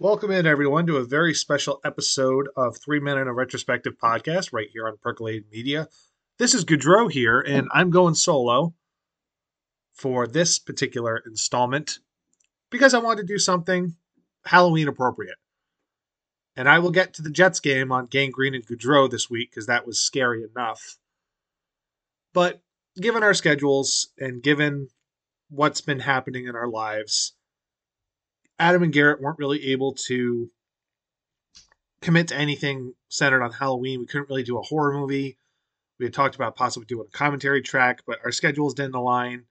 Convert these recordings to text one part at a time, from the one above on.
Welcome in, everyone, to a very special episode of Three Men and a Retrospective podcast right here on Percolated Media. This is Goudreau here, and I'm going solo for this particular installment because I wanted to do something Halloween appropriate. And I will get to the Jets game on Gang Green and Goudreau this week because that was scary enough. But given our schedules and given what's been happening in our lives, Adam and Garrett weren't really able to commit to anything centered on Halloween. We couldn't really do a horror movie. We had talked about possibly doing a commentary track, but our schedules didn't align.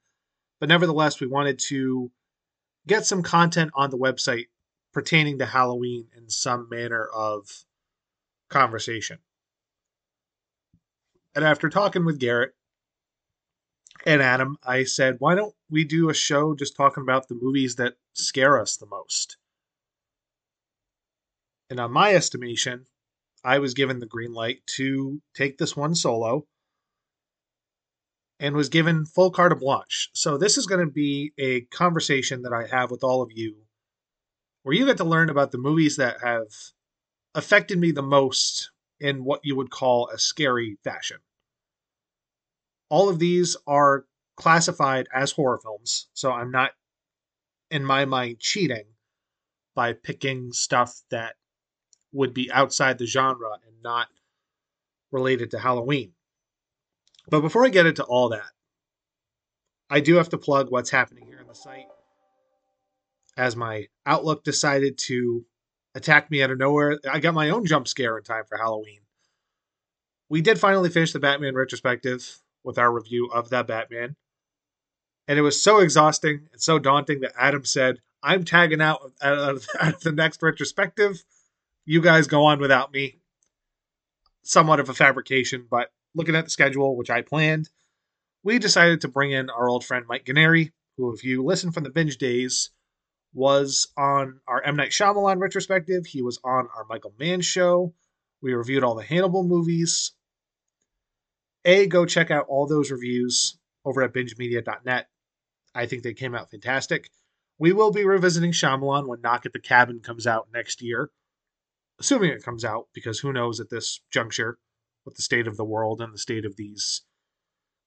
But nevertheless, we wanted to get some content on the website pertaining to Halloween in some manner of conversation. And after talking with Garrett and Adam, I said, why don't we do a show just talking about the movies that scare us the most? And on my estimation, I was given the green light to take this one solo and was given full carte blanche. So this is going to be a conversation that I have with all of you where you get to learn about the movies that have affected me the most in what you would call a scary fashion. All of these are classified as horror films, so I'm not, in my mind, cheating by picking stuff that would be outside the genre and not related to Halloween. But before I get into all that, I do have to plug what's happening here on the site. As my Outlook decided to attack me out of nowhere, I got my own jump scare in time for Halloween. We did finally finish the Batman retrospective with our review of that Batman. And it was so exhausting and so daunting that Adam said, I'm tagging out at the next retrospective. You guys go on without me. Somewhat of a fabrication, but looking at the schedule, which I planned, we decided to bring in our old friend Mike Ganeri, who, if you listen from the binge days, was on our M. Night Shyamalan retrospective. He was on our Michael Mann show. We reviewed all the Hannibal movies. A, go check out all those reviews over at bingemedia.net. I think they came out fantastic. We will be revisiting Shyamalan when Knock at the Cabin comes out next year, assuming it comes out, because who knows at this juncture with the state of the world and the state of these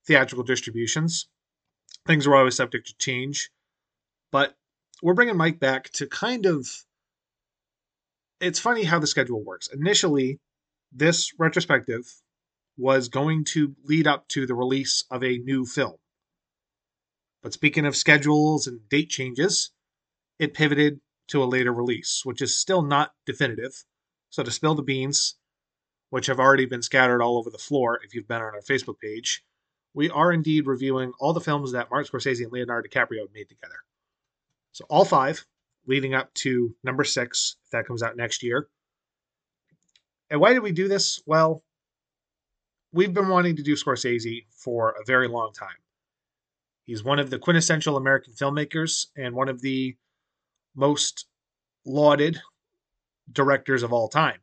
theatrical distributions. Things are always subject to change, but we're bringing Mike back to kind of. It's funny how the schedule works. Initially, this retrospective was going to lead up to the release of a new film. But speaking of schedules and date changes, it pivoted to a later release, which is still not definitive. So, to spill the beans, which have already been scattered all over the floor if you've been on our Facebook page, we are indeed reviewing all the films that Martin Scorsese and Leonardo DiCaprio have made together. So, all five, leading up to number six, if that comes out next year. And why did we do this? Well, we've been wanting to do Scorsese for a very long time. He's one of the quintessential American filmmakers and one of the most lauded directors of all time.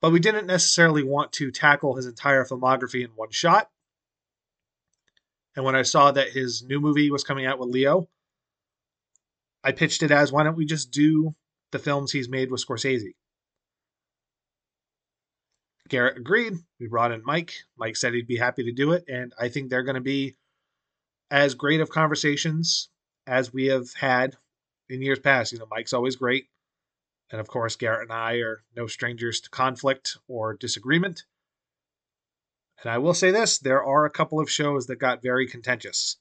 But we didn't necessarily want to tackle his entire filmography in one shot. And when I saw that his new movie was coming out with Leo, I pitched it as why don't we just do the films he's made with Scorsese? Garrett agreed. We brought in Mike. Mike said he'd be happy to do it. And I think they're going to be as great of conversations as we have had in years past. You know, Mike's always great. And of course, Garrett and I are no strangers to conflict or disagreement. And I will say this there are a couple of shows that got very contentious.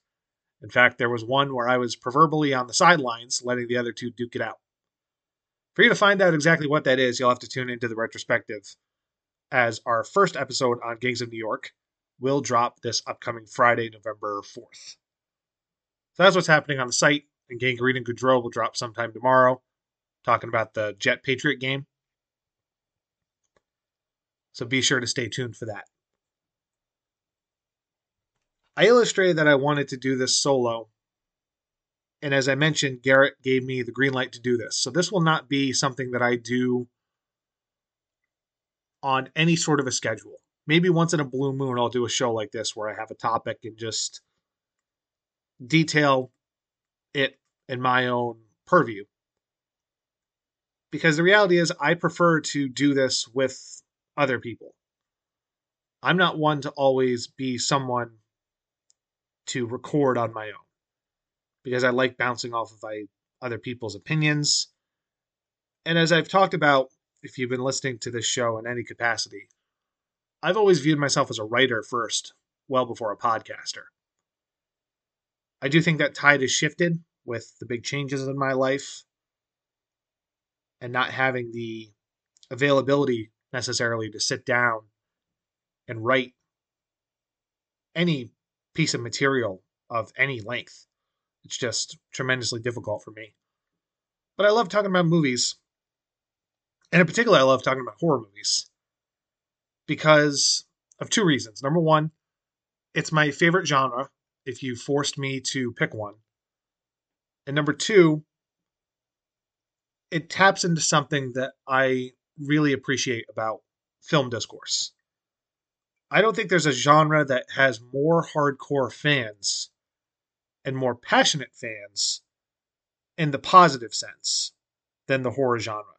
In fact, there was one where I was proverbially on the sidelines, letting the other two duke it out. For you to find out exactly what that is, you'll have to tune into the retrospective as our first episode on Gangs of New York will drop this upcoming Friday, November 4th. So that's what's happening on the site, and Gang Green and Goudreau will drop sometime tomorrow, talking about the Jet Patriot game. So be sure to stay tuned for that. I illustrated that I wanted to do this solo. And as I mentioned, Garrett gave me the green light to do this. So this will not be something that I do on any sort of a schedule. Maybe once in a blue moon, I'll do a show like this where I have a topic and just detail it in my own purview. because the reality is, I prefer to do this with other people. I'm not one to always be someone to record on my own because I like bouncing off of other people's opinions. And as I've talked about, if you've been listening to this show in any capacity, I've always viewed myself as a writer first, well before a podcaster. I do think that tide has shifted with the big changes in my life and not having the availability necessarily to sit down and write any piece of material of any length. It's just tremendously difficult for me. But I love talking about movies. And in particular, I love talking about horror movies because of two reasons. Number one, it's my favorite genre if you forced me to pick one. And number two, it taps into something that I really appreciate about film discourse. I don't think there's a genre that has more hardcore fans and more passionate fans in the positive sense than the horror genre.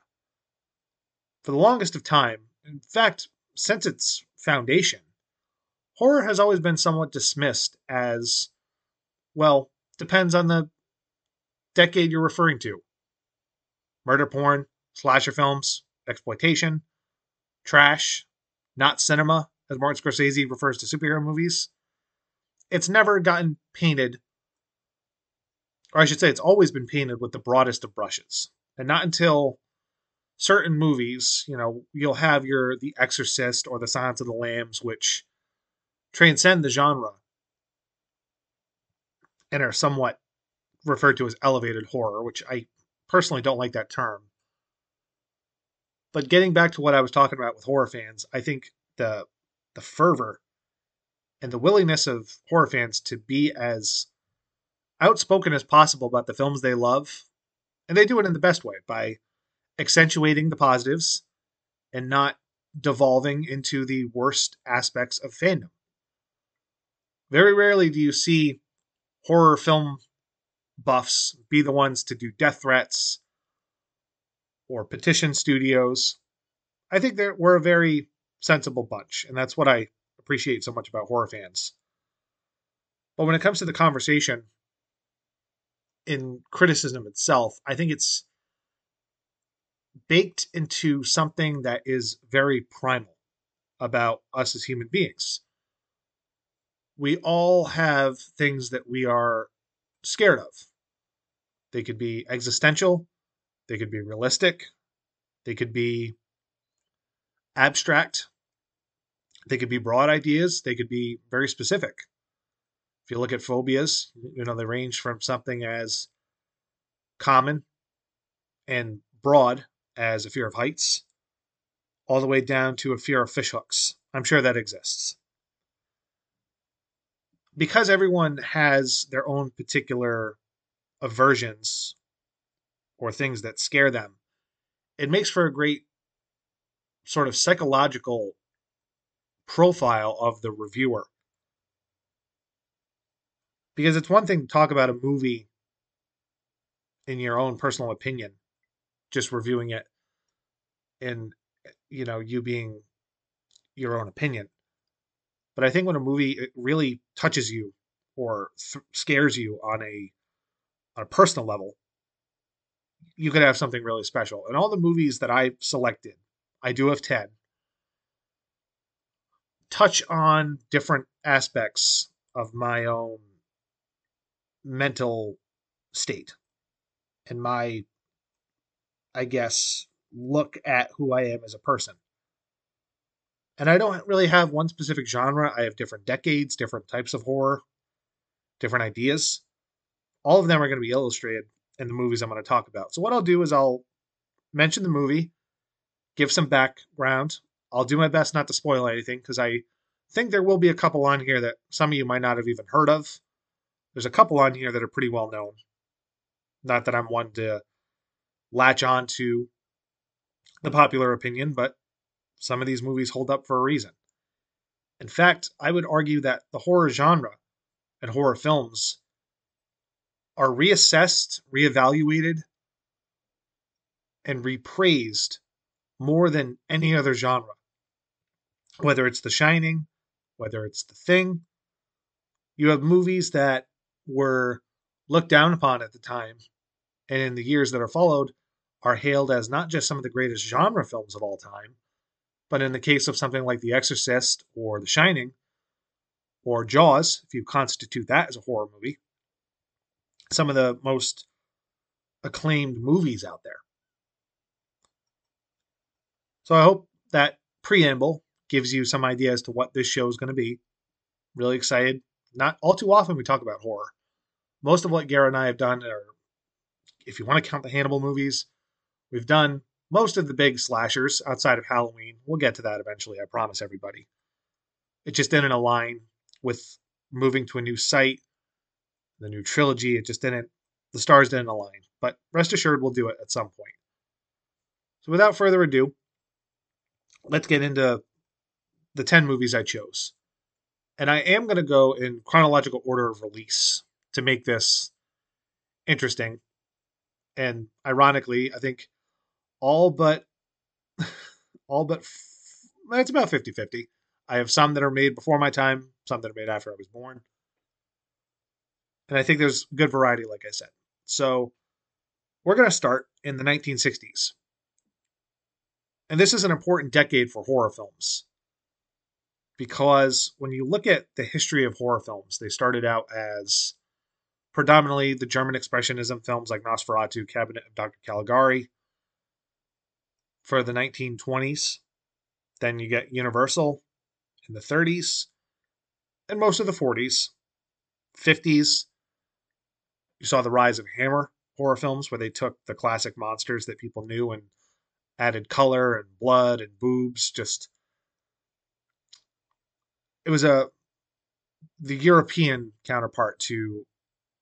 For the longest of time, in fact, since its foundation, horror has always been somewhat dismissed as, well, depends on the decade you're referring to. Murder porn, slasher films, exploitation, trash, not cinema, as Martin Scorsese refers to superhero movies. It's never gotten painted, or I should say, it's always been painted with the broadest of brushes. And not until certain movies, you know, you'll have your The Exorcist or The Silence of the Lambs, which transcend the genre and are somewhat referred to as elevated horror, which I personally don't like that term. But getting back to what I was talking about with horror fans, I think the the fervor and the willingness of horror fans to be as outspoken as possible about the films they love, and they do it in the best way by accentuating the positives and not devolving into the worst aspects of fandom. Very rarely do you see horror film buffs be the ones to do death threats or petition studios. I think that we're a very sensible bunch, and that's what I appreciate so much about horror fans. But when it comes to the conversation in criticism itself, I think it's baked into something that is very primal about us as human beings. We all have things that we are scared of. They could be existential, they could be realistic, they could be abstract, they could be broad ideas, they could be very specific. If you look at phobias, you know, they range from something as common and broad as a fear of heights, all the way down to a fear of fishhooks. I'm sure that exists. Because everyone has their own particular aversions or things that scare them, it makes for a great sort of psychological profile of the reviewer. Because it's one thing to talk about a movie in your own personal opinion, just reviewing it and you know you being your own opinion. But I think when a movie really touches you or th- scares you on a on a personal level, you could have something really special. And all the movies that I selected, I do have 10, touch on different aspects of my own mental state and my, I guess, look at who I am as a person. And I don't really have one specific genre. I have different decades, different types of horror, different ideas. All of them are going to be illustrated in the movies I'm going to talk about. So, what I'll do is I'll mention the movie, give some background. I'll do my best not to spoil anything because I think there will be a couple on here that some of you might not have even heard of. There's a couple on here that are pretty well known. Not that I'm one to latch on to the popular opinion, but some of these movies hold up for a reason. In fact, I would argue that the horror genre and horror films are reassessed, reevaluated, and repraised more than any other genre. Whether it's The Shining, whether it's The Thing, you have movies that were looked down upon at the time and in the years that are followed are hailed as not just some of the greatest genre films of all time, but in the case of something like The Exorcist or The Shining or Jaws, if you constitute that as a horror movie, some of the most acclaimed movies out there. So I hope that preamble gives you some idea as to what this show is going to be. Really excited. Not all too often we talk about horror. Most of what Garrett and I have done are, if you want to count the Hannibal movies, we've done most of the big slashers outside of Halloween. We'll get to that eventually, I promise everybody. It just didn't align with moving to a new site, the new trilogy. It just didn't, the stars didn't align. But rest assured, we'll do it at some point. So without further ado, let's get into the 10 movies I chose. And I am going to go in chronological order of release to make this interesting. And ironically, I think all but all but it's about 50-50. I have some that are made before my time, some that are made after I was born. And I think there's good variety like I said. So, we're going to start in the 1960s. And this is an important decade for horror films. Because when you look at the history of horror films, they started out as predominantly the German Expressionism films like Nosferatu, Cabinet of Dr. Caligari for the 1920s. Then you get Universal in the 30s and most of the 40s. 50s, you saw the rise of Hammer horror films where they took the classic monsters that people knew and added color and blood and boobs just it was a the European counterpart to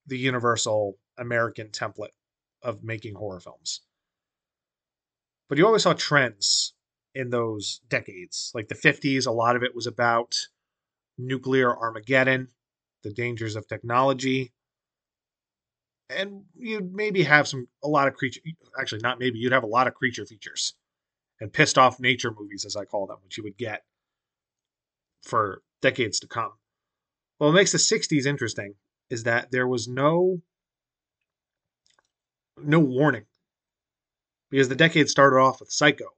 the universal American template of making horror films. But you always saw trends in those decades. Like the 50s, a lot of it was about nuclear Armageddon, the dangers of technology. And you'd maybe have some, a lot of creature, actually, not maybe, you'd have a lot of creature features and pissed off nature movies, as I call them, which you would get for decades to come. What makes the 60s interesting is that there was no no warning because the decade started off with Psycho,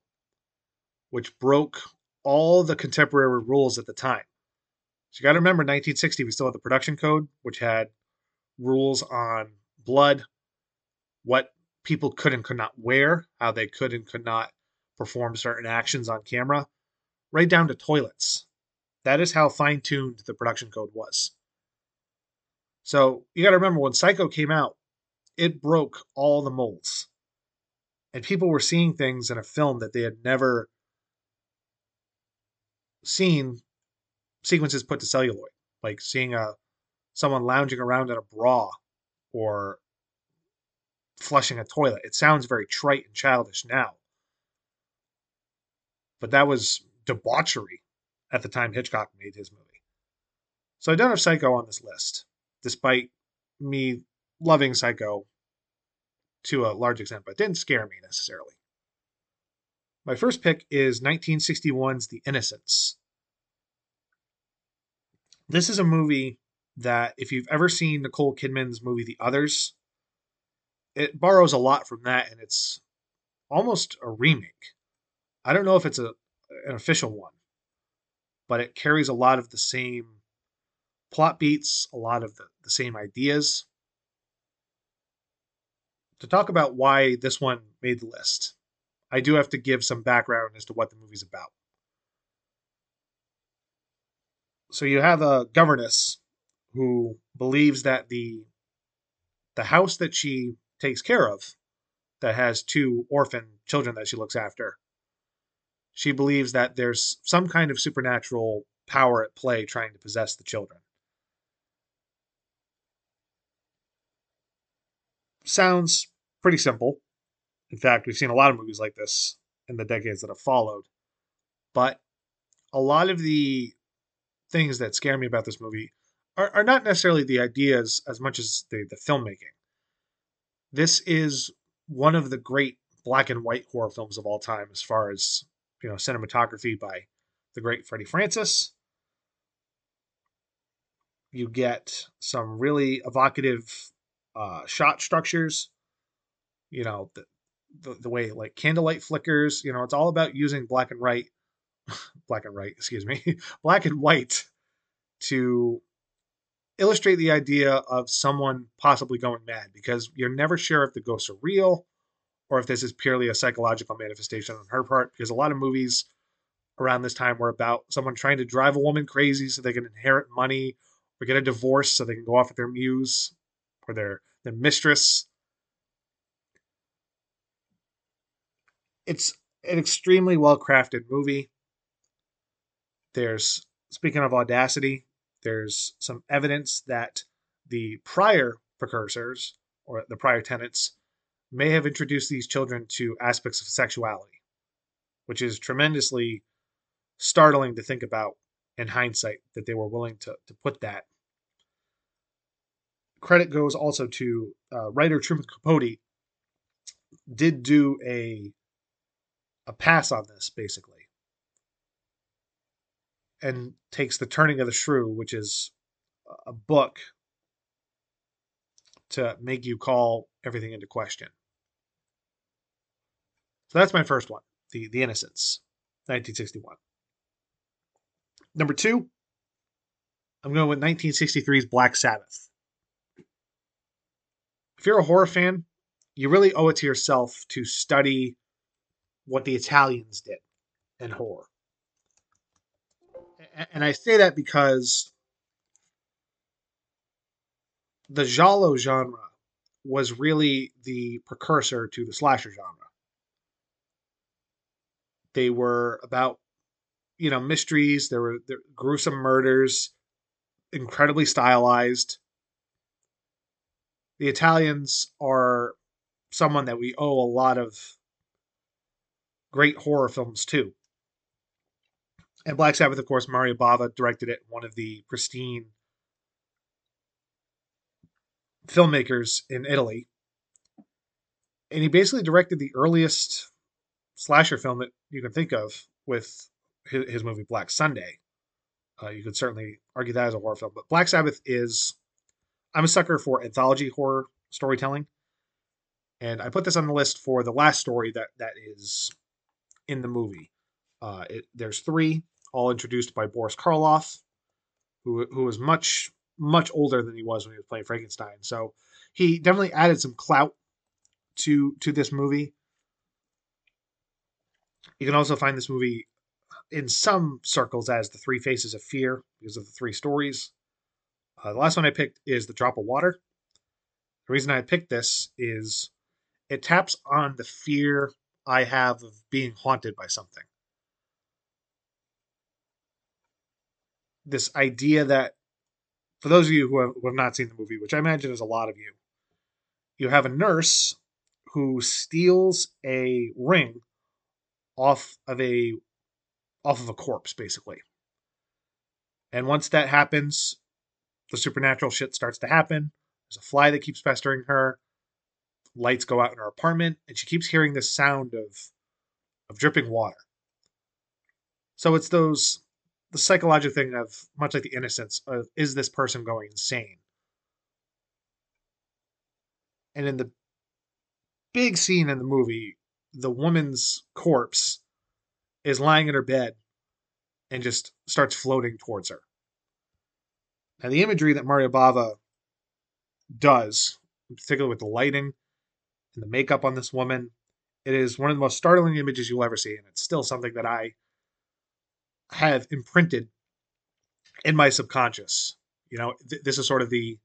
which broke all the contemporary rules at the time. So you got to remember 1960 we still had the production code which had rules on blood, what people could and could not wear, how they could and could not perform certain actions on camera, right down to toilets. That is how fine tuned the production code was. So you got to remember when Psycho came out, it broke all the molds. And people were seeing things in a film that they had never seen sequences put to celluloid, like seeing a someone lounging around in a bra or flushing a toilet. It sounds very trite and childish now. But that was debauchery at the time Hitchcock made his movie. So I don't have Psycho on this list, despite me loving Psycho to a large extent, but didn't scare me necessarily. My first pick is 1961's The Innocents. This is a movie that, if you've ever seen Nicole Kidman's movie The Others, it borrows a lot from that, and it's almost a remake. I don't know if it's a an official one, but it carries a lot of the same plot beats, a lot of the, the same ideas. To talk about why this one made the list, I do have to give some background as to what the movie's about. So you have a governess who believes that the the house that she takes care of that has two orphan children that she looks after she believes that there's some kind of supernatural power at play trying to possess the children. Sounds pretty simple. In fact, we've seen a lot of movies like this in the decades that have followed. But a lot of the things that scare me about this movie are, are not necessarily the ideas as much as the, the filmmaking. This is one of the great black and white horror films of all time, as far as you know, cinematography by the great Freddie Francis. You get some really evocative uh, shot structures. You know, the, the, the way like candlelight flickers. You know, it's all about using black and white, black and white, excuse me, black and white to illustrate the idea of someone possibly going mad because you're never sure if the ghosts are real or if this is purely a psychological manifestation on her part because a lot of movies around this time were about someone trying to drive a woman crazy so they can inherit money or get a divorce so they can go off with their muse or their their mistress it's an extremely well crafted movie there's speaking of audacity there's some evidence that the prior precursors or the prior tenants may have introduced these children to aspects of sexuality, which is tremendously startling to think about in hindsight that they were willing to, to put that. Credit goes also to uh, writer Truman Capote did do a a pass on this basically and takes the turning of the shrew which is a book to make you call everything into question so that's my first one, the the Innocents, 1961. Number two, I'm going with 1963's Black Sabbath. If you're a horror fan, you really owe it to yourself to study what the Italians did in horror. And I say that because the giallo genre was really the precursor to the slasher genre. They were about, you know, mysteries. There were, there were gruesome murders, incredibly stylized. The Italians are someone that we owe a lot of great horror films to. And Black Sabbath, of course, Mario Bava directed it, one of the pristine filmmakers in Italy. And he basically directed the earliest slasher film that you can think of with his, movie Black Sunday. Uh, you could certainly argue that as a horror film, but Black Sabbath is. I'm a sucker for anthology horror storytelling, and I put this on the list for the last story that that is in the movie. Uh, it, there's three, all introduced by Boris Karloff, who who was much much older than he was when he was playing Frankenstein. So he definitely added some clout to to this movie. You can also find this movie in some circles as the Three Faces of Fear because of the three stories. Uh, the last one I picked is The Drop of Water. The reason I picked this is it taps on the fear I have of being haunted by something. This idea that, for those of you who have, who have not seen the movie, which I imagine is a lot of you, you have a nurse who steals a ring off of a off of a corpse basically. And once that happens, the supernatural shit starts to happen. There's a fly that keeps pestering her. Lights go out in her apartment, and she keeps hearing this sound of of dripping water. So it's those the psychological thing of much like the Innocents of is this person going insane? And in the big scene in the movie, the woman's corpse is lying in her bed and just starts floating towards her. Now, the imagery that Mario Bava does, particularly with the lighting and the makeup on this woman, it is one of the most startling images you'll ever see. And it's still something that I have imprinted in my subconscious. You know, th- this is sort of the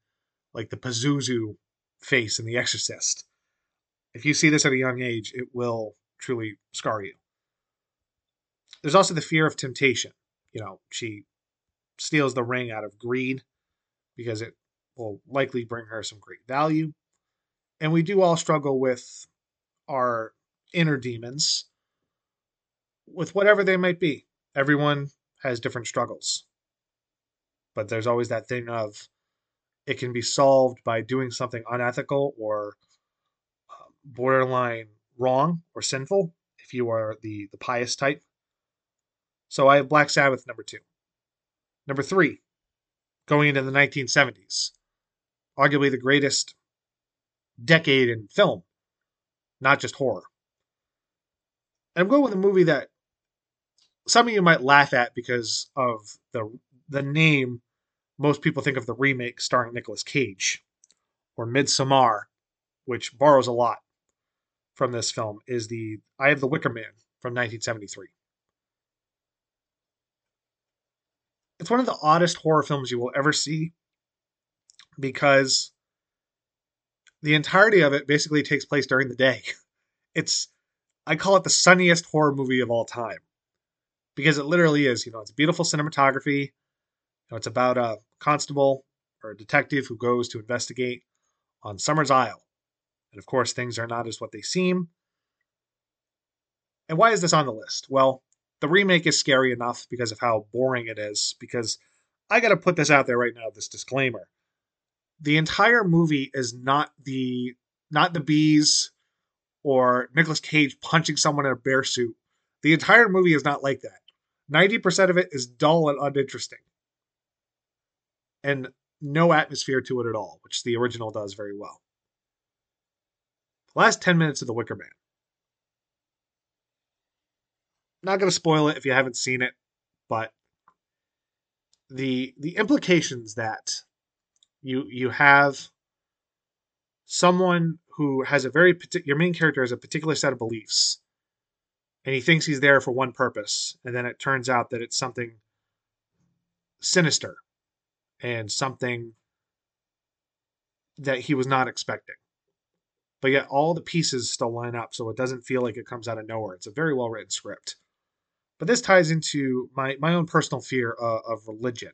like the Pazuzu face in The Exorcist if you see this at a young age, it will truly scar you. There's also the fear of temptation. You know, she steals the ring out of greed because it will likely bring her some great value. And we do all struggle with our inner demons, with whatever they might be. Everyone has different struggles. But there's always that thing of it can be solved by doing something unethical or um, borderline wrong or sinful if you are the, the pious type. So I have Black Sabbath number two. Number three, going into the 1970s, arguably the greatest decade in film, not just horror. And I'm going with a movie that some of you might laugh at because of the the name. Most people think of the remake starring Nicolas Cage, or Midsommar, which borrows a lot from this film. Is the I have the Wicker Man from 1973. It's one of the oddest horror films you will ever see because the entirety of it basically takes place during the day. It's I call it the sunniest horror movie of all time because it literally is. You know, it's beautiful cinematography. You know, it's about a constable or a detective who goes to investigate on Summerisle, and of course, things are not as what they seem. And why is this on the list? Well, the remake is scary enough because of how boring it is. Because I got to put this out there right now. This disclaimer: the entire movie is not the not the bees or Nicolas Cage punching someone in a bear suit. The entire movie is not like that. 90% of it is dull and uninteresting. And no atmosphere to it at all, which the original does very well. The last 10 minutes of The Wicker Man. Not going to spoil it if you haven't seen it, but the the implications that you you have someone who has a very particular your main character has a particular set of beliefs and he thinks he's there for one purpose and then it turns out that it's something sinister and something that he was not expecting. But yet all the pieces still line up so it doesn't feel like it comes out of nowhere. It's a very well written script but this ties into my my own personal fear of, of religion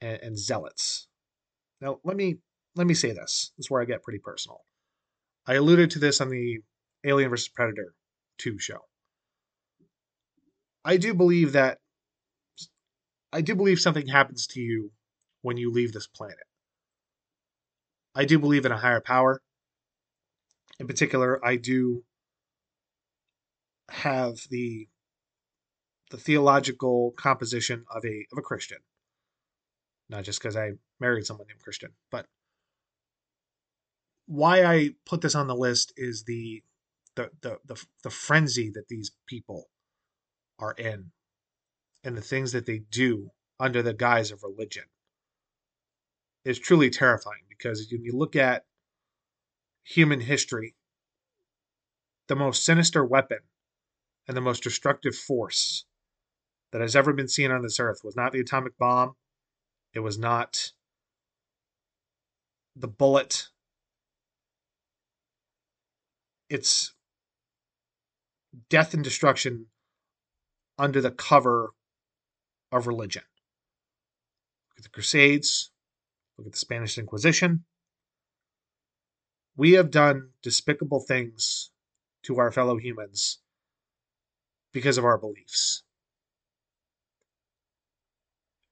and, and zealots now let me let me say this this is where i get pretty personal i alluded to this on the alien vs predator 2 show I do believe that I do believe something happens to you when you leave this planet. I do believe in a higher power. In particular, I do have the the theological composition of a of a Christian. Not just because I married someone named Christian, but why I put this on the list is the the the the, the frenzy that these people are in and the things that they do under the guise of religion is truly terrifying because when you look at human history, the most sinister weapon and the most destructive force that has ever been seen on this earth was not the atomic bomb, it was not the bullet. It's death and destruction under the cover of religion. Look at the Crusades, look at the Spanish Inquisition. We have done despicable things to our fellow humans because of our beliefs.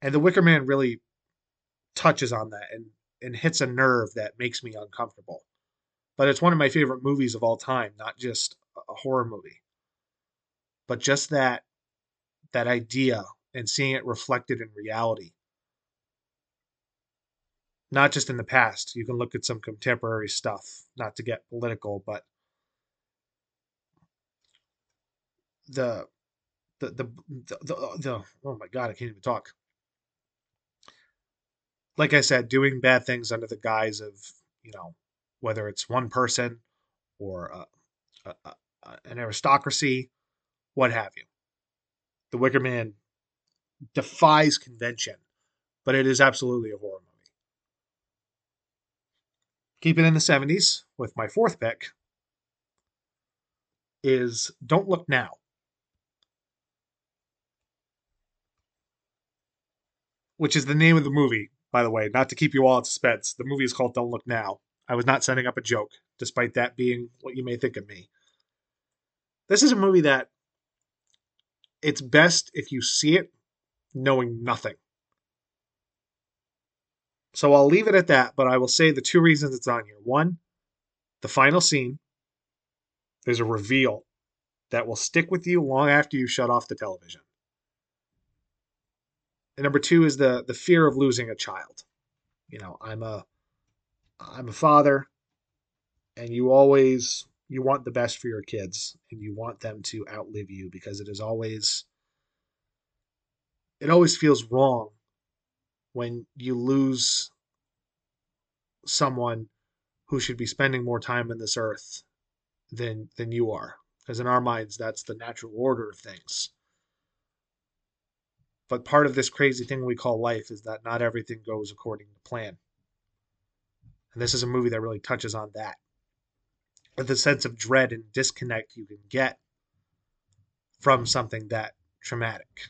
And The Wicker Man really touches on that and, and hits a nerve that makes me uncomfortable. But it's one of my favorite movies of all time, not just a horror movie. But just that that idea and seeing it reflected in reality. Not just in the past. You can look at some contemporary stuff, not to get political, but the the the the, the, the oh my god, I can't even talk. Like I said, doing bad things under the guise of, you know, whether it's one person or a, a, a, an aristocracy, what have you. The Wicker Man defies convention, but it is absolutely a horror movie. Keep it in the 70s with my fourth pick is Don't Look Now. Which is the name of the movie, by the way, not to keep you all in suspense. The movie is called Don't Look Now. I was not setting up a joke, despite that being what you may think of me. This is a movie that it's best if you see it knowing nothing. So I'll leave it at that, but I will say the two reasons it's on here. One, the final scene, there's a reveal that will stick with you long after you shut off the television. And number two is the the fear of losing a child. You know, I'm a I'm a father, and you always you want the best for your kids, and you want them to outlive you because it is always it always feels wrong when you lose someone who should be spending more time in this earth than than you are because in our minds that's the natural order of things but part of this crazy thing we call life is that not everything goes according to plan and this is a movie that really touches on that the sense of dread and disconnect you can get from something that traumatic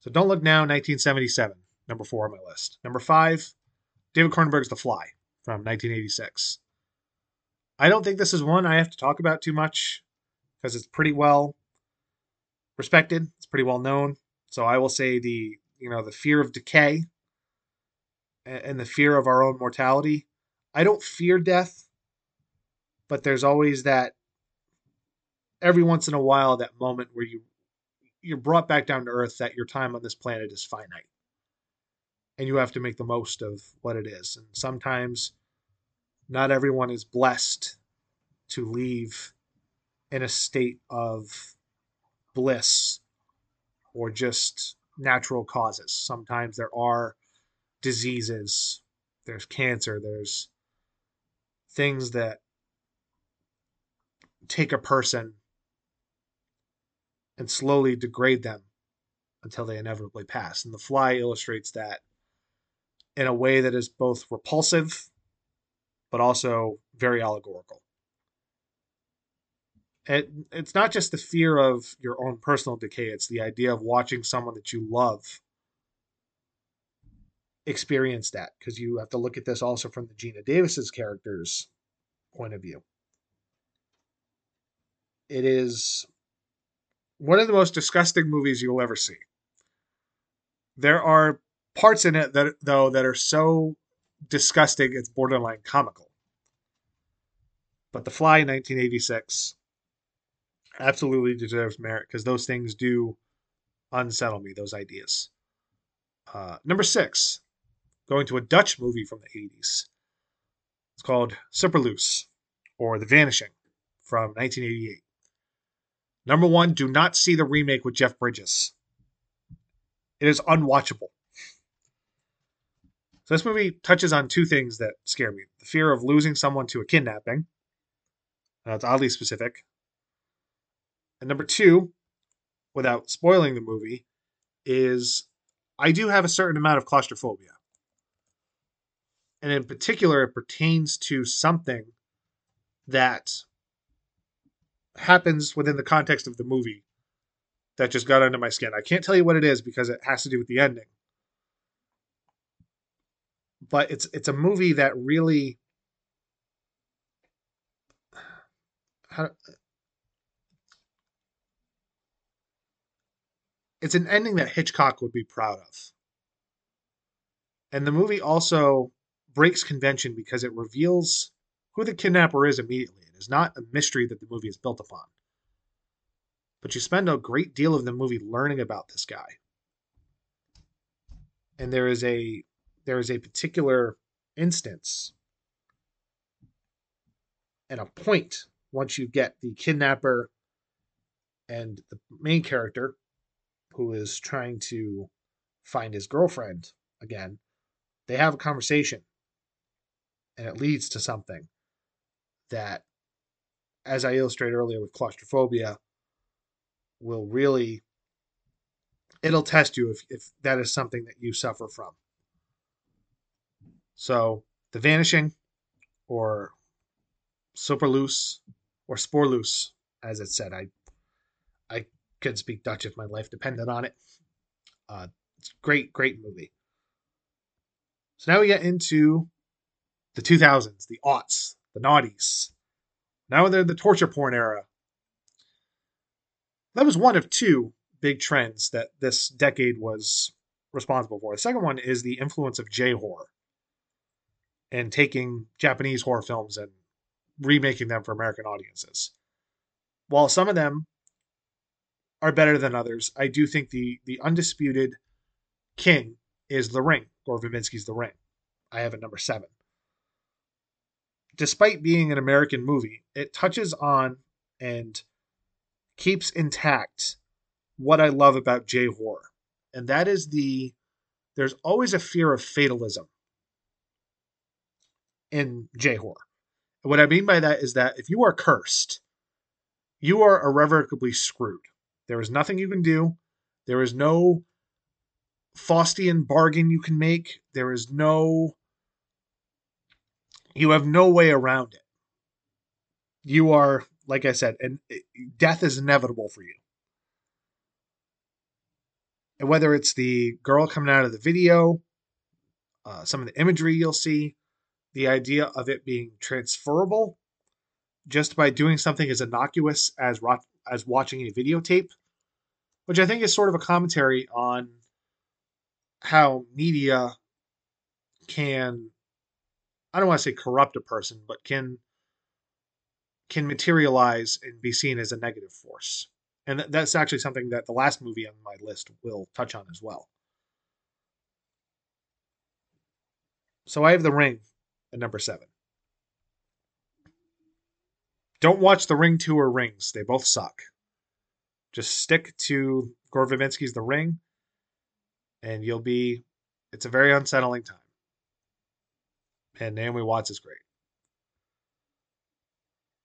so don't look now 1977 number four on my list number five david cronenberg's the fly from 1986 I don't think this is one I have to talk about too much because it's pretty well respected. It's pretty well known. So I will say the you know the fear of decay and the fear of our own mortality. I don't fear death, but there's always that every once in a while that moment where you you're brought back down to earth that your time on this planet is finite and you have to make the most of what it is and sometimes not everyone is blessed to leave in a state of bliss or just natural causes. Sometimes there are diseases, there's cancer, there's things that take a person and slowly degrade them until they inevitably pass. And The Fly illustrates that in a way that is both repulsive but also very allegorical. It, it's not just the fear of your own personal decay, it's the idea of watching someone that you love experience that because you have to look at this also from the Geena Davis's character's point of view. It is one of the most disgusting movies you'll ever see. There are parts in it that though that are so disgusting, it's borderline comical. But The Fly 1986 absolutely deserves merit because those things do unsettle me, those ideas. Uh, number six, going to a Dutch movie from the 80s. It's called Superloos or The Vanishing from 1988. Number one, do not see the remake with Jeff Bridges. It is unwatchable. So this movie touches on two things that scare me: the fear of losing someone to a kidnapping. Uh, it's oddly specific. And number two, without spoiling the movie, is I do have a certain amount of claustrophobia. And in particular, it pertains to something that happens within the context of the movie that just got under my skin. I can't tell you what it is because it has to do with the ending but it's it's a movie that really how, it's an ending that Hitchcock would be proud of. And the movie also breaks convention because it reveals who the kidnapper is immediately. It is not a mystery that the movie is built upon. But you spend a great deal of the movie learning about this guy. And there is a there is a particular instance and a point once you get the kidnapper and the main character who is trying to find his girlfriend again they have a conversation and it leads to something that as i illustrated earlier with claustrophobia will really it'll test you if, if that is something that you suffer from so the vanishing, or superloos, or spoorloos, as it said. I could speak Dutch if my life depended on it. Uh, it's great, great movie. So now we get into the 2000s, the aughts, the naughties. Now they're the torture porn era. That was one of two big trends that this decade was responsible for. The second one is the influence of J horror and taking Japanese horror films and remaking them for American audiences. While some of them are better than others, I do think the the undisputed king is The Ring. Gore Verbinski's The Ring. I have it number seven. Despite being an American movie, it touches on and keeps intact what I love about J horror, and that is the there's always a fear of fatalism in J horror. What I mean by that is that if you are cursed, you are irrevocably screwed. There is nothing you can do. There is no Faustian bargain you can make. There is no. You have no way around it. You are, like I said, and death is inevitable for you. And whether it's the girl coming out of the video, uh, some of the imagery you'll see, the idea of it being transferable just by doing something as innocuous as as watching a videotape, which I think is sort of a commentary on how media can I don't want to say corrupt a person, but can can materialize and be seen as a negative force. And that's actually something that the last movie on my list will touch on as well. So I have The Ring at number seven. Don't watch The Ring 2 or Rings. They both suck. Just stick to Gore The Ring, and you'll be. It's a very unsettling time. And Naomi Watts is great.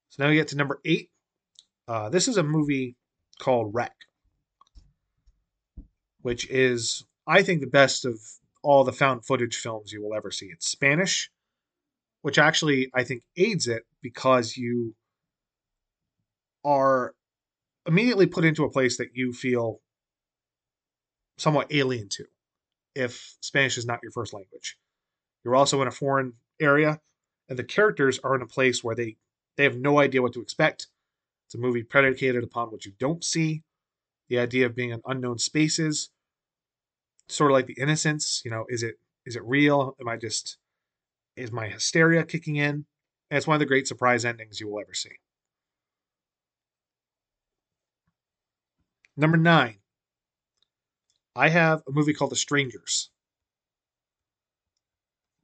So now we get to number eight. Uh, this is a movie called [REC], which is, I think, the best of all the found footage films you will ever see. It's Spanish, which actually I think aids it because you are immediately put into a place that you feel somewhat alien to if Spanish is not your first language. You're also in a foreign area, and the characters are in a place where they, they have no idea what to expect. It's a movie predicated upon what you don't see, the idea of being in unknown spaces, sort of like the Innocents. You know, is it is it real? Am I just is my hysteria kicking in? And it's one of the great surprise endings you will ever see. Number nine, I have a movie called The Strangers.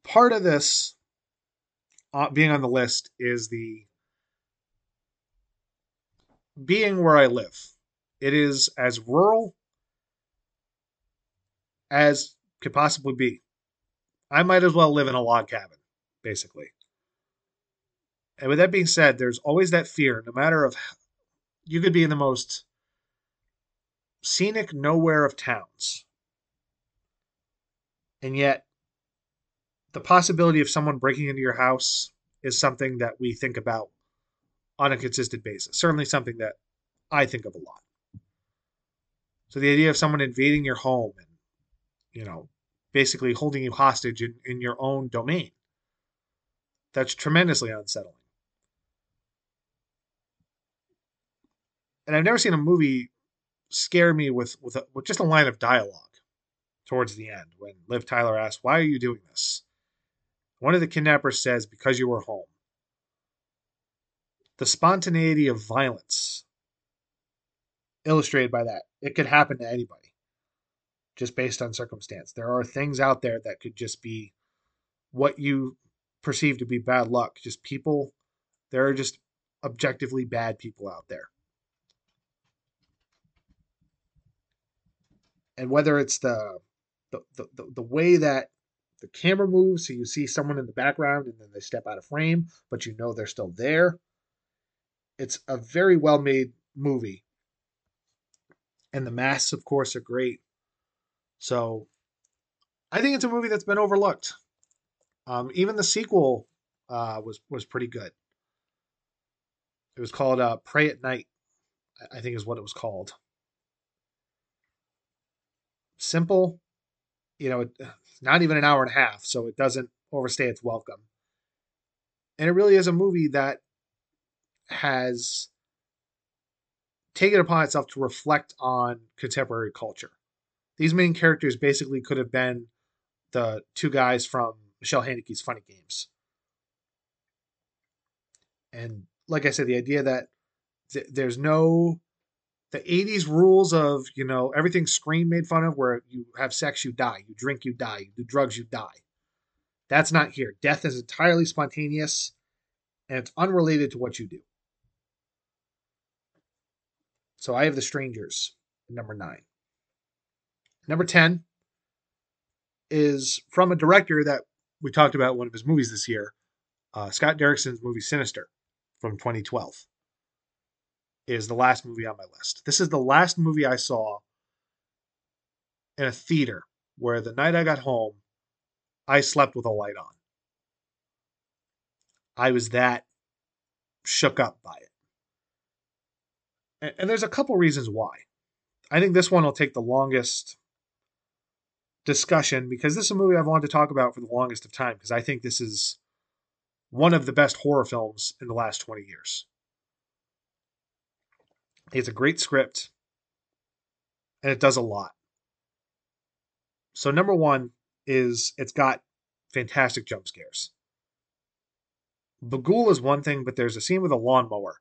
Part of this uh, being on the list is the being where I live. It is as rural as could possibly be. I might as well live in a log cabin, basically. And with that being said, there's always that fear, no matter of you could be in the most scenic nowhere of towns. And yet, the possibility of someone breaking into your house is something that we think about on a consistent basis. Certainly something that I think of a lot. So the idea of someone invading your home and, you know, basically holding you hostage in, in your own domain, that's tremendously unsettling. And I've never seen a movie scare me with with, a, with just a line of dialogue towards the end when Liv Tyler asks, "Why are you doing this?" One of the kidnappers says, "Because you were home." The spontaneity of violence illustrated by that. It could happen to anybody just based on circumstance. There are things out there that could just be what you perceive to be bad luck. Just people, there are just objectively bad people out there. And whether it's the the, the, the way that the camera moves so you see someone in the background and then they step out of frame but you know they're still there it's a very well made movie. And the masks of course are great. So i think it's a movie that's been overlooked. Um, even the sequel uh, was was pretty good. It was called uh, Prey at Night i think is what it was called simple. You know, not even an hour and a half, so it doesn't overstay its welcome. And it really is a movie that has taken upon itself to reflect on contemporary culture. These main characters basically could have been the two guys from Michael Haneke's Funny Games. And like I said, the idea that th- there's no the 80s rules of, you know, everything Scream made fun of where you have sex, you die, you drink, you die, you do drugs, you die. That's not here. Death is entirely spontaneous and it's unrelated to what you do. So I have The Strangers, number nine. Number 10 is from a director that we talked about one of his movies this year, uh, Scott Derrickson's movie Sinister from 2012 is the last movie on my list. This is the last movie I saw in a theater where the night I got home, I slept with a light on. I was that shook up by it. And, and there's a couple reasons why. I think this one will take the longest discussion because this is a movie I've wanted to talk about for the longest of time because I think this is one of the best horror films in the last 20 years. It's a great script and it does a lot. So, number one is it's got fantastic jump scares. Bughuul is one thing, but there's a scene with a lawnmower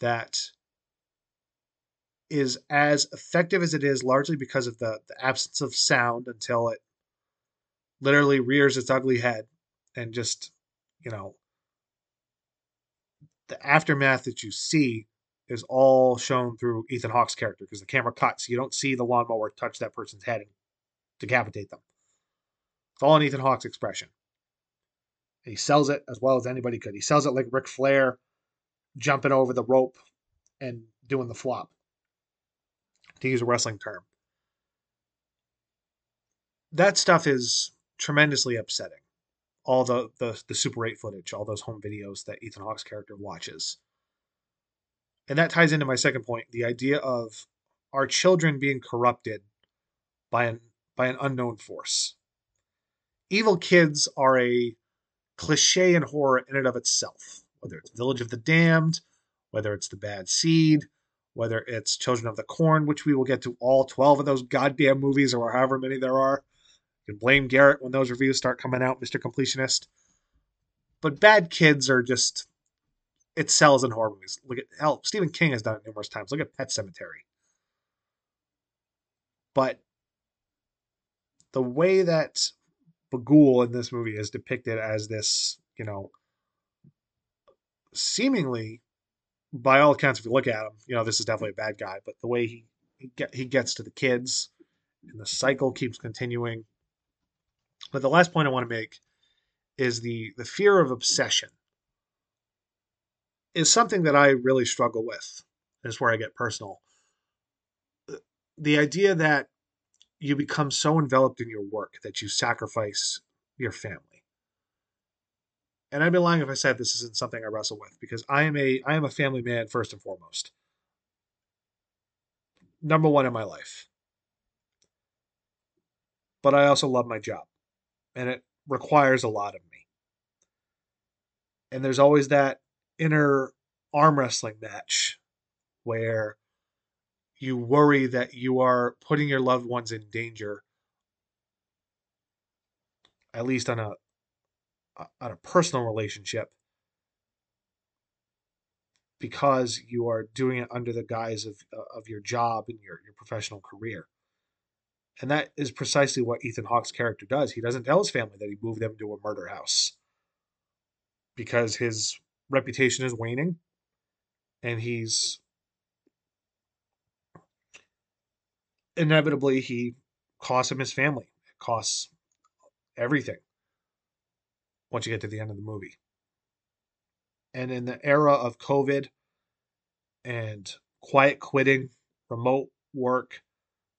that is as effective as it is largely because of the, the absence of sound until it literally rears its ugly head and just, you know, the aftermath that you see is all shown through Ethan Hawke's character because the camera cuts. You don't see the lawnmower touch that person's head and decapitate them. It's all in Ethan Hawke's expression. And he sells it as well as anybody could. He sells it like Ric Flair jumping over the rope and doing the flop to use a wrestling term. That stuff is tremendously upsetting. All the, the, the Super 8 footage, all those home videos that Ethan Hawke's character watches. And that ties into my second point the idea of our children being corrupted by an, by an unknown force. Evil kids are a cliche in horror in and of itself, whether it's Village of the Damned, whether it's The Bad Seed, whether it's Children of the Corn, which we will get to all 12 of those goddamn movies or however many there are. You can blame Garrett when those reviews start coming out, Mr. Completionist. But bad kids are just it sells in horror movies. Look at hell, Stephen King has done it numerous times. Look at Pet Sematary. But the way that Bughuul in this movie is depicted as this, you know, seemingly by all accounts, if you look at him, you know this is definitely a bad guy. But the way he he, get, he gets to the kids, and the cycle keeps continuing. But the last point I want to make is the the fear of obsession is something that I really struggle with. Is where I get personal. The idea that you become so enveloped in your work that you sacrifice your family and I'd be lying if I said this isn't something I wrestle with because I am a I am a family man first and foremost. Number one in my life. But I also love my job. And it requires a lot of me. And there's always that inner arm wrestling match where you worry that you are putting your loved ones in danger at least on a uh, on a personal relationship because you are doing it under the guise of uh, of your job and your your professional career. And that is precisely what Ethan Hawke's character does. He doesn't tell his family that he moved them to a murder house because his reputation is waning and he's inevitably he costs him his family. It costs everything once you get to the end of the movie. And in the era of COVID and quiet quitting, remote work,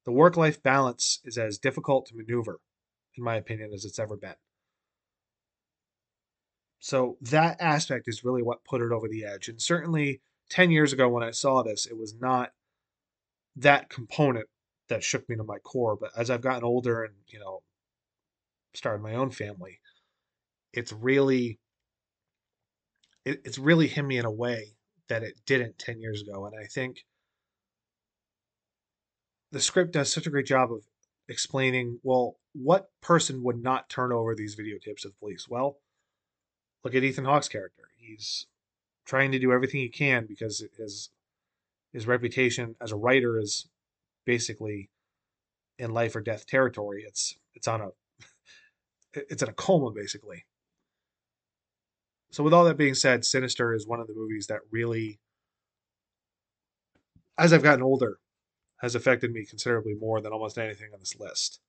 the work life balance is as difficult to maneuver, in my opinion, as it's ever been. So that aspect is really what put it over the edge. And certainly 10 years ago when I saw this, it was not that component that shook me to my core. But as I've gotten older and, you know, started my own family, it's really it, it's really hit me in a way that it didn't 10 years ago and i think the script does such a great job of explaining well what person would not turn over these videotapes to the police well look at ethan hawke's character he's trying to do everything he can because his his reputation as a writer is basically in life or death territory. It's it's on a it's in a coma basically. So with all that being said, Sinister is one of the movies that really as I've gotten older has affected me considerably more than almost anything on this list.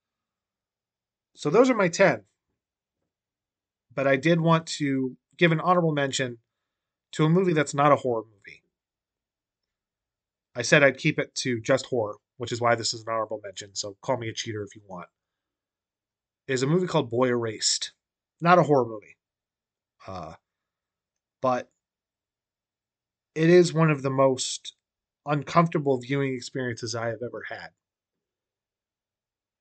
So those are my 10. But I did want to give an honorable mention to a movie that's not a horror movie. I said I'd keep it to just horror, which is why this is an honorable mention, so call me a cheater if you want. Is a movie called Boy Erased. Not a horror movie. Uh, but it is one of the most uncomfortable viewing experiences I have ever had.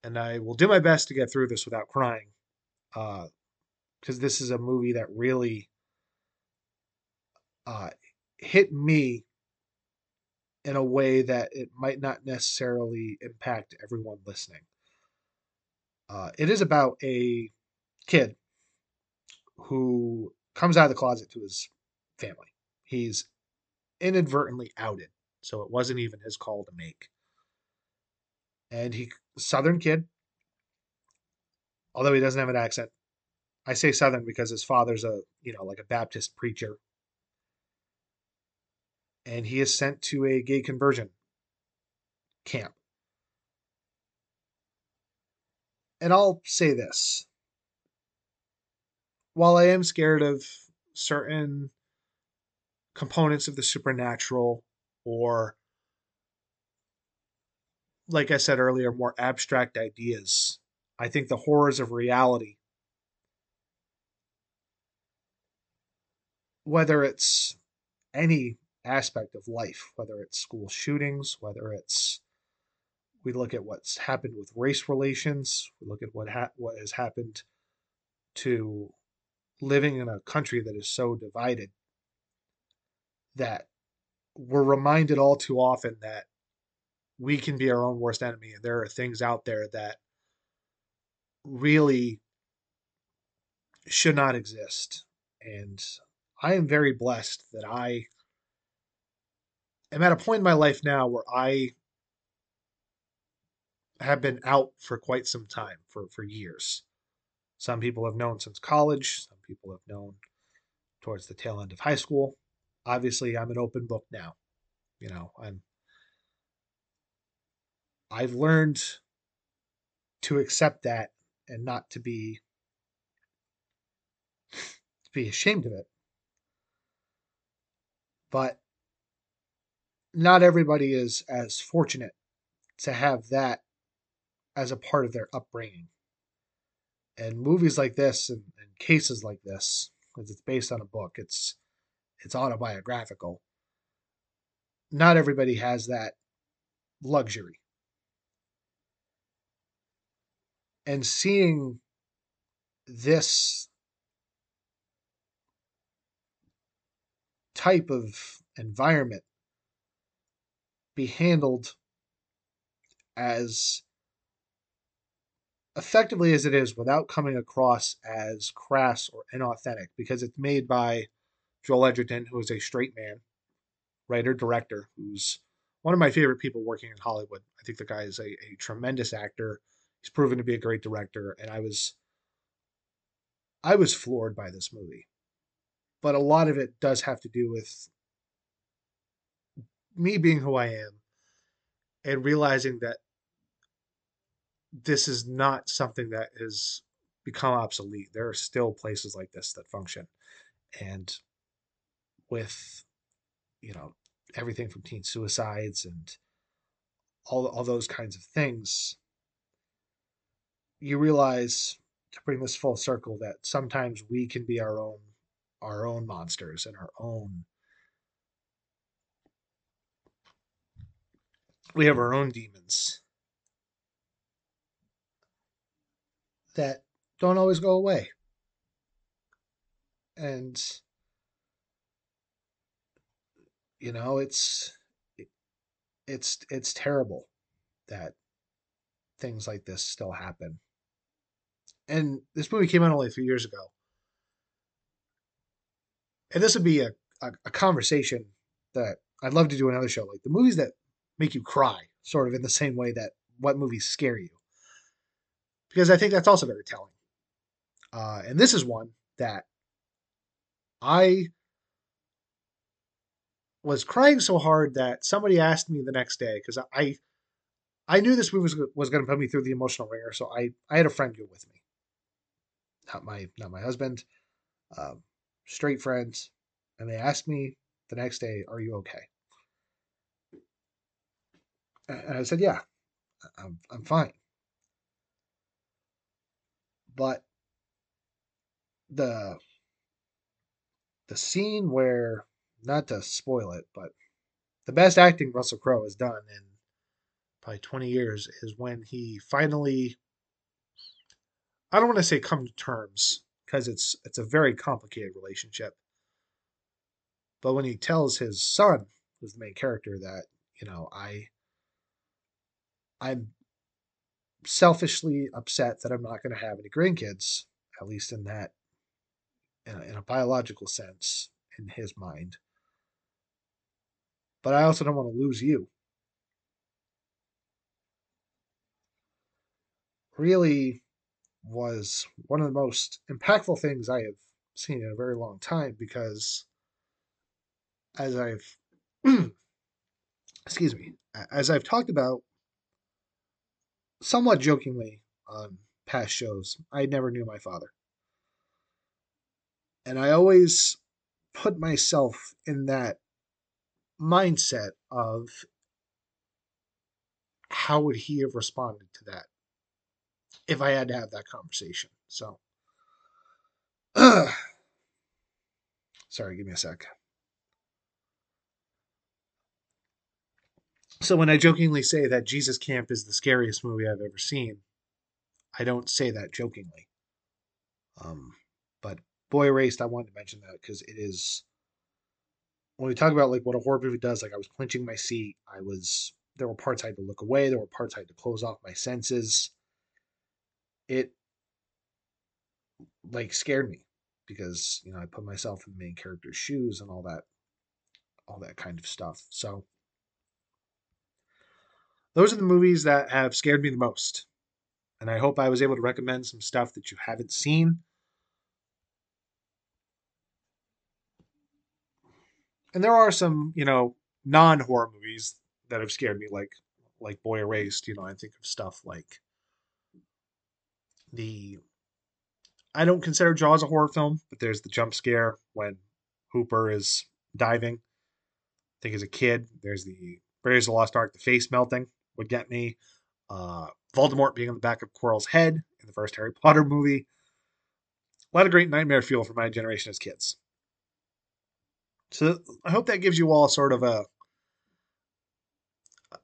And I will do my best to get through this without crying. Because this is a movie that really uh, hit me in a way that it might not necessarily impact everyone listening. Uh, it is about a kid who comes out of the closet to his family. He's inadvertently outed, so it wasn't even his call to make. And he, Southern kid, although he doesn't have an accent. I say Southern because his father's a, you know, like a Baptist preacher and he is sent to a gay conversion camp. And I'll say this while I am scared of certain components of the supernatural or like I said earlier, more abstract ideas. I think the horrors of reality, whether it's any aspect of life, whether it's school shootings, whether it's we look at what's happened with race relations, we look at what ha- what has happened to living in a country that is so divided that we're reminded all too often that we can be our own worst enemy and there are things out there that really should not exist. And i am very blessed that i am at a point in my life now where I have been out for quite some time, for, for years. Some people have known since college, some people have known towards the tail end of high school. Obviously, I'm an open book now. You know, I'm I've learned to accept that and not to be to be ashamed of it. But not everybody is as fortunate to have that as a part of their upbringing. And movies like this and, and cases like this, because it's based on a book, it's it's autobiographical. Not everybody has that luxury. And seeing this type of environment be handled as effectively as it is without coming across as crass or inauthentic because it's made by Joel Edgerton, who is a straight man, writer, director, who's one of my favorite people working in Hollywood. I think the guy is a, a tremendous actor. He's proven to be a great director, and I was I was floored by this movie. But a lot of it does have to do with me being who I am and realizing that this is not something that has become obsolete. There are still places like this that function. And with, you know, everything from teen suicides and all, all those kinds of things, you realize to bring this full circle that sometimes we can be our own our own monsters and our own we have our own demons that don't always go away. And you know, it's it's it's terrible that things like this still happen. And this movie came out only few years ago. And this would be a, a, a conversation that I'd love to do another show, like the movies that make you cry, sort of in the same way that what movies scare you, because I think that's also very telling. Uh, and this is one that I was crying so hard that somebody asked me the next day because I I knew this movie was, was going to put me through the emotional wringer, so I I had a friend go with me, not my not my husband, um, straight friends, and they asked me the next day, "Are you okay?" And I said, "Yeah, I'm I'm fine." But the the scene where not to spoil it, but the best acting Russell Crowe has done in probably 20 years is when he finally I don't want to say come to terms because it's it's a very complicated relationship. But when he tells his son, who's the main character, that, you know, I I'm selfishly upset that I'm not going to have any grandkids, at least in that in a, in a biological sense in his mind but I also don't want to lose you. Really was one of the most impactful things I have seen in a very long time because as I've excuse me, as I've talked about somewhat jokingly on past shows, I never knew my father. And I always put myself in that mindset of how would he have responded to that if I had to have that conversation. So, uh, sorry, give me a sec. So, when I jokingly say that Jesus Camp is the scariest movie I've ever seen, I don't say that jokingly. Um, but Boy Erased, I wanted to mention that because it is when we talk about like what a horror movie does, like I was clenching my seat. I was there were parts I had to look away. There were parts I had to close off my senses. It like scared me because you know I put myself in the main character's shoes and all that, all that kind of stuff. So those are the movies that have scared me the most, and I hope I was able to recommend some stuff that you haven't seen and there are some, you know, non horror movies that have scared me, like like Boy Erased. You know, I think of stuff like the. I don't consider Jaws a horror film, but there's the jump scare when Hooper is diving. I think as a kid, there's the Raiders of the Lost Ark, the face melting would get me. Uh, Voldemort being on the back of Quirrell's head in the first Harry Potter movie. A lot of great nightmare fuel for my generation as kids. So I hope that gives you all sort of a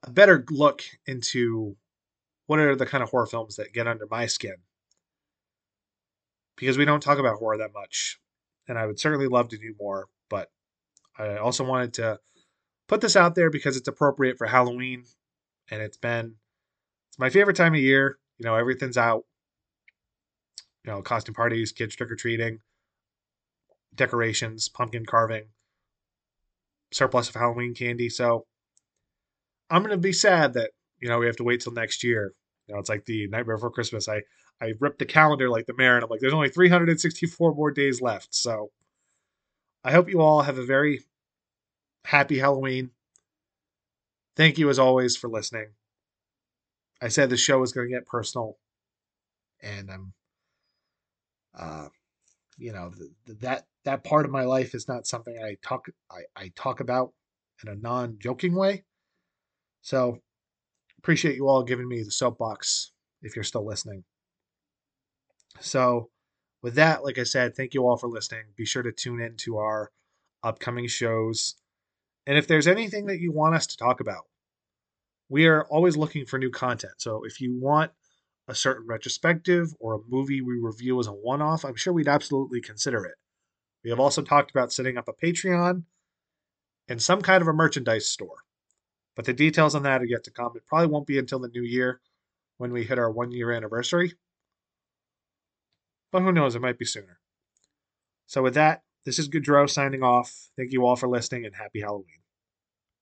a better look into what are the kind of horror films that get under my skin. Because we don't talk about horror that much, and I would certainly love to do more, but I also wanted to put this out there because it's appropriate for Halloween and it's been it's my favorite time of year. You know, everything's out. You know, costume parties, kids trick or treating, decorations, pumpkin carving surplus of Halloween candy. So I'm gonna be sad that you know we have to wait till next year. You know, it's like the Nightmare Before Christmas. I I ripped the calendar like the mayor, and I'm like, there's only 364 more days left. So I hope you all have a very happy Halloween. Thank you as always for listening. I said the show was going to get personal, and I'm, uh, you know, that that part of my life is not something I talk I, I talk about in a non-joking way. So appreciate you all giving me the soapbox if you're still listening. So with that, like I said, thank you all for listening. Be sure to tune in to our upcoming shows. And if there's anything that you want us to talk about, we are always looking for new content. So if you want a certain retrospective or a movie we review as a one off, I'm sure we'd absolutely consider it. We have also talked about setting up a Patreon and some kind of a merchandise store. But the details on that are yet to come. It probably won't be until the new year when we hit our one year anniversary. But who knows, it might be sooner. So, with that, This is Goudreau signing off. Thank you all for listening and happy Halloween.